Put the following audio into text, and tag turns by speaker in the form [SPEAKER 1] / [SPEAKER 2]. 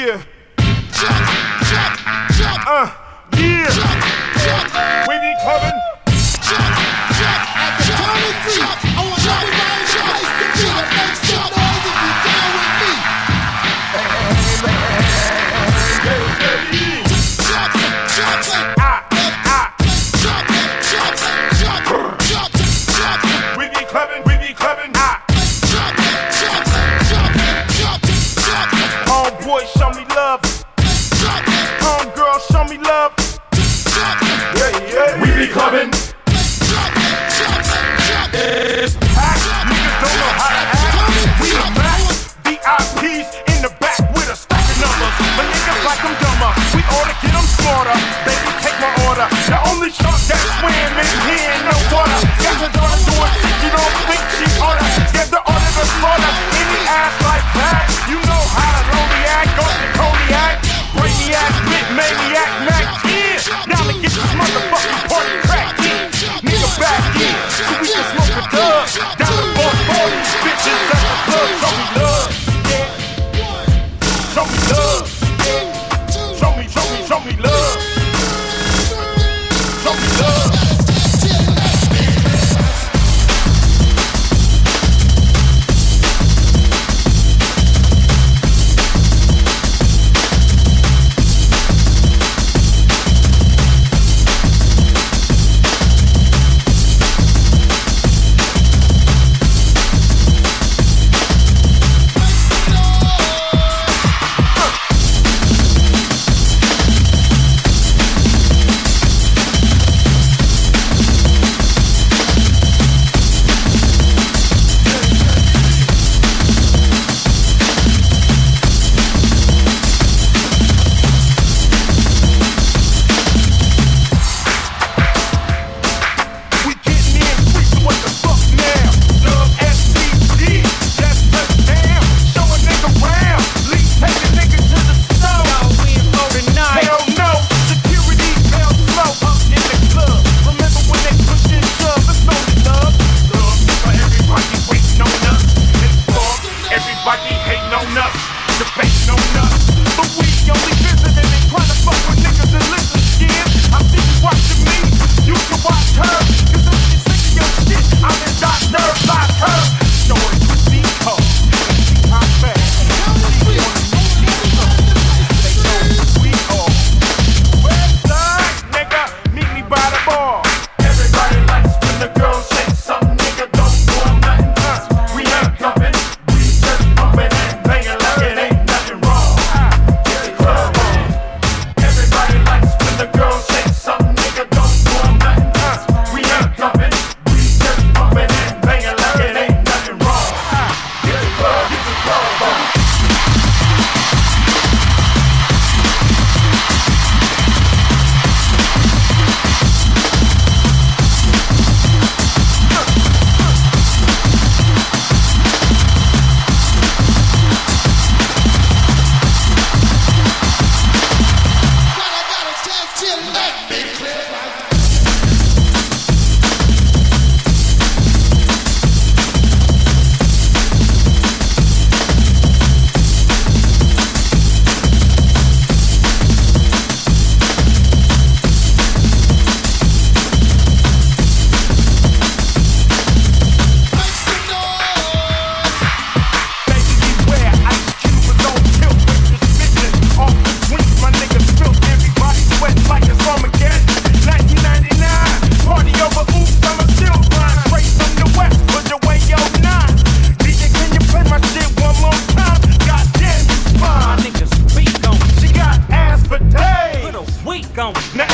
[SPEAKER 1] Yeah. Jump, jump, jump. Uh, yeah. Jump, jump. When you
[SPEAKER 2] gone.
[SPEAKER 1] Now